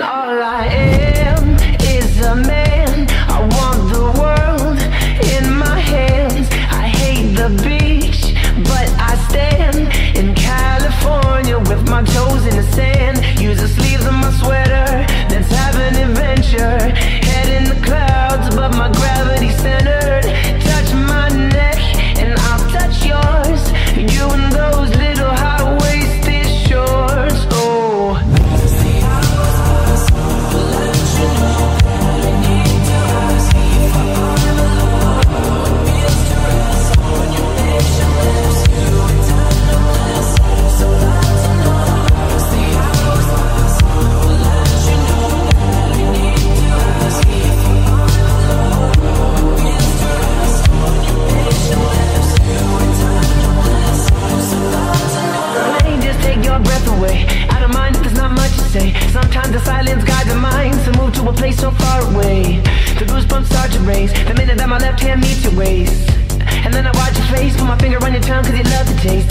all I am is a man. The mind to move to a place so far away. The goosebumps start to raise the minute that my left hand meets your waist. And then I watch your face, put my finger on your tongue cause you love the taste,